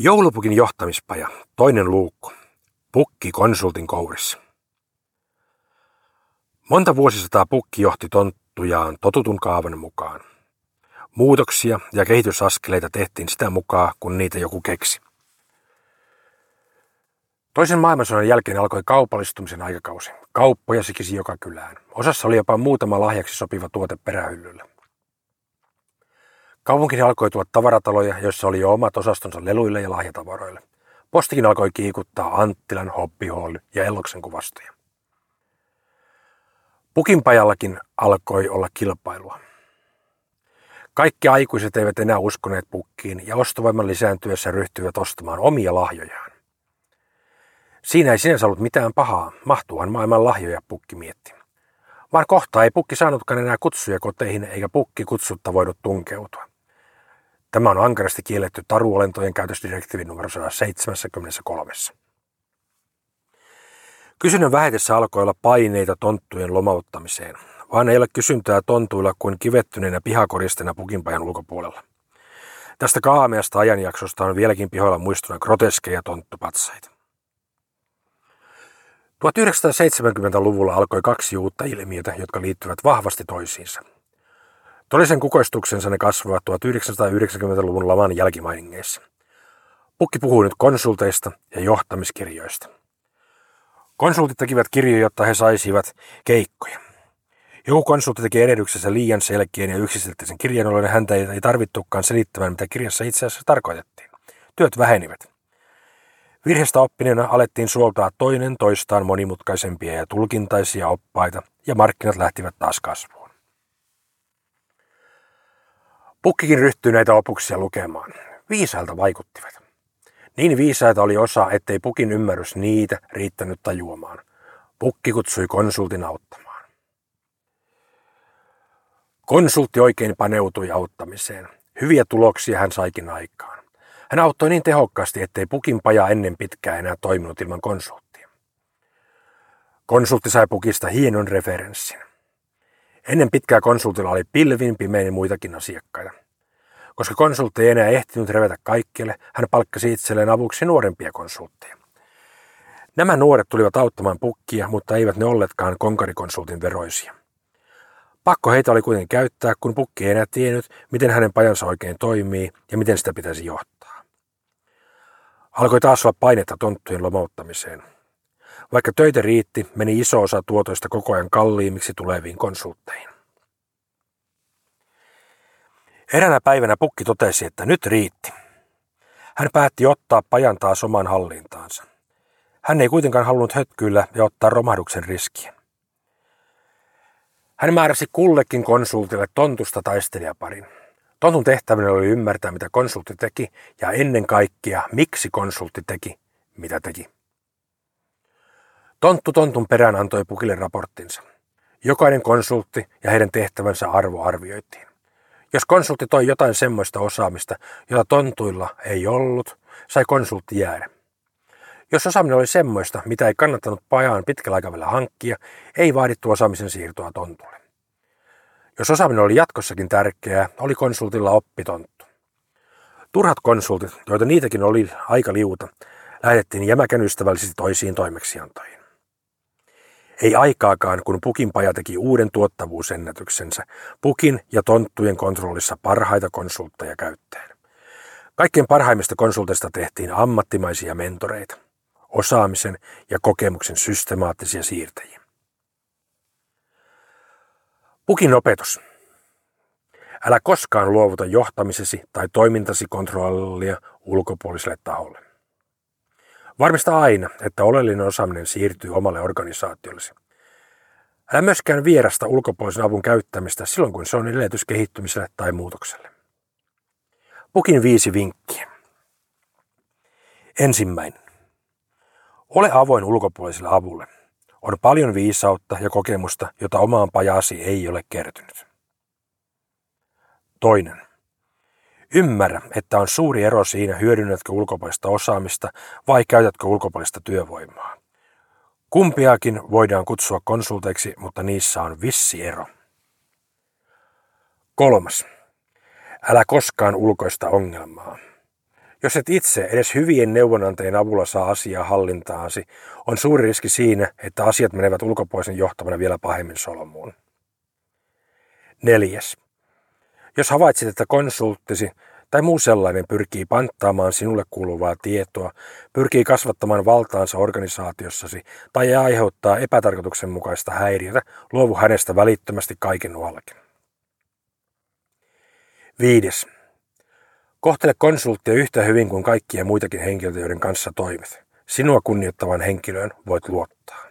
Joulupukin johtamispaja, toinen luukku. Pukki konsultin kourissa. Monta vuosisataa pukki johti tonttujaan totutun kaavan mukaan. Muutoksia ja kehitysaskeleita tehtiin sitä mukaan, kun niitä joku keksi. Toisen maailmansodan jälkeen alkoi kaupallistumisen aikakausi. Kauppoja sikisi joka kylään. Osassa oli jopa muutama lahjaksi sopiva tuote perähyllyllä. Kaupunkiin alkoi tulla tavarataloja, joissa oli jo omat osastonsa leluille ja lahjatavaroille. Postikin alkoi kiikuttaa Anttilan, Hoppiholly ja Elloksen kuvastoja. Pukinpajallakin alkoi olla kilpailua. Kaikki aikuiset eivät enää uskoneet pukkiin ja ostovoiman lisääntyessä ryhtyivät ostamaan omia lahjojaan. Siinä ei sinänsä ollut mitään pahaa, mahtuuhan maailman lahjoja pukki mietti. Vaan kohta ei pukki saanutkaan enää kutsuja koteihin eikä pukki kutsutta voinut tunkeutua. Tämä on ankarasti kielletty taruolentojen käytösdirektiivin numero 173. Kysynnän vähetessä alkoi olla paineita tonttujen lomauttamiseen, vaan ei ole kysyntää tontuilla kuin kivettyneenä pihakoristena pukinpajan ulkopuolella. Tästä kaameasta ajanjaksosta on vieläkin pihoilla muistuna groteskeja tonttupatsaita. 1970-luvulla alkoi kaksi uutta ilmiötä, jotka liittyvät vahvasti toisiinsa – Todellisen kukoistuksensa ne kasvavat 1990-luvun laman jälkimainingeissa. Pukki puhuu nyt konsulteista ja johtamiskirjoista. Konsultit tekivät kirjoja, jotta he saisivat keikkoja. Joku konsultti teki ededyksessä liian selkeän ja yksiselitteisen kirjan, jolloin häntä ei tarvittukaan selittämään, mitä kirjassa itse asiassa tarkoitettiin. Työt vähenivät. Virheestä oppineena alettiin suoltaa toinen toistaan monimutkaisempia ja tulkintaisia oppaita, ja markkinat lähtivät taas kasvuun. Pukkikin ryhtyi näitä opuksia lukemaan. Viisailta vaikuttivat. Niin viisaita oli osa, ettei Pukin ymmärrys niitä riittänyt tajuamaan. Pukki kutsui konsultin auttamaan. Konsultti oikein paneutui auttamiseen. Hyviä tuloksia hän saikin aikaan. Hän auttoi niin tehokkaasti, ettei Pukin paja ennen pitkää enää toiminut ilman konsulttia. Konsultti sai Pukista hienon referenssin. Ennen pitkää konsultilla oli pilvin pimein muitakin asiakkaita. Koska konsultti ei enää ehtinyt revetä kaikkialle, hän palkkasi itselleen avuksi nuorempia konsultteja. Nämä nuoret tulivat auttamaan pukkia, mutta eivät ne olleetkaan konkarikonsultin veroisia. Pakko heitä oli kuitenkin käyttää, kun pukki ei enää tiennyt, miten hänen pajansa oikein toimii ja miten sitä pitäisi johtaa. Alkoi taas olla painetta tonttujen lomauttamiseen. Vaikka töitä riitti, meni iso osa tuotoista koko ajan kalliimmiksi tuleviin konsultteihin. Eräänä päivänä pukki totesi, että nyt riitti. Hän päätti ottaa pajan taas oman hallintaansa. Hän ei kuitenkaan halunnut hötkyillä ja ottaa romahduksen riskiä. Hän määräsi kullekin konsultille tontusta taistelijaparin. Tontun tehtävänä oli ymmärtää, mitä konsultti teki ja ennen kaikkea, miksi konsultti teki, mitä teki. Tonttu tontun perään antoi Pukille raporttinsa. Jokainen konsultti ja heidän tehtävänsä arvo arvioitiin. Jos konsultti toi jotain semmoista osaamista, jota tontuilla ei ollut, sai konsultti jäädä. Jos osaaminen oli semmoista, mitä ei kannattanut pajaan pitkällä aikavälillä hankkia, ei vaadittu osaamisen siirtoa tontulle. Jos osaaminen oli jatkossakin tärkeää, oli konsultilla oppitonttu. Turhat konsultit, joita niitäkin oli aika liuta, lähetettiin jämäkän ystävällisesti toisiin toimeksiantoihin. Ei aikaakaan, kun Pukin paja teki uuden tuottavuusennätyksensä, Pukin ja tonttujen kontrollissa parhaita konsultteja käyttäen. Kaikkien parhaimmista konsulteista tehtiin ammattimaisia mentoreita, osaamisen ja kokemuksen systemaattisia siirtäjiä. Pukin opetus. Älä koskaan luovuta johtamisesi tai toimintasi kontrollia ulkopuoliselle taholle. Varmista aina, että oleellinen osaaminen siirtyy omalle organisaatiollesi. Älä myöskään vierasta ulkopuolisen avun käyttämistä silloin, kun se on edellytys kehittymiselle tai muutokselle. Pukin viisi vinkkiä. Ensimmäinen. Ole avoin ulkopuoliselle avulle. On paljon viisautta ja kokemusta, jota omaan pajasi ei ole kertynyt. Toinen. Ymmärrä, että on suuri ero siinä, hyödynnätkö ulkopuolista osaamista vai käytätkö ulkopuolista työvoimaa. Kumpiakin voidaan kutsua konsulteiksi, mutta niissä on vissi ero. Kolmas. Älä koskaan ulkoista ongelmaa. Jos et itse edes hyvien neuvonantajien avulla saa asiaa hallintaasi, on suuri riski siinä, että asiat menevät ulkopuolisen johtavana vielä pahemmin solmuun. Neljäs. Jos havaitset, että konsulttisi tai muu sellainen pyrkii panttaamaan sinulle kuuluvaa tietoa, pyrkii kasvattamaan valtaansa organisaatiossasi tai aiheuttaa epätarkoituksenmukaista häiriötä, luovu hänestä välittömästi kaiken nuollakin. Viides. Kohtele konsulttia yhtä hyvin kuin kaikkia muitakin henkilöitä, joiden kanssa toimit. Sinua kunnioittavan henkilöön voit luottaa.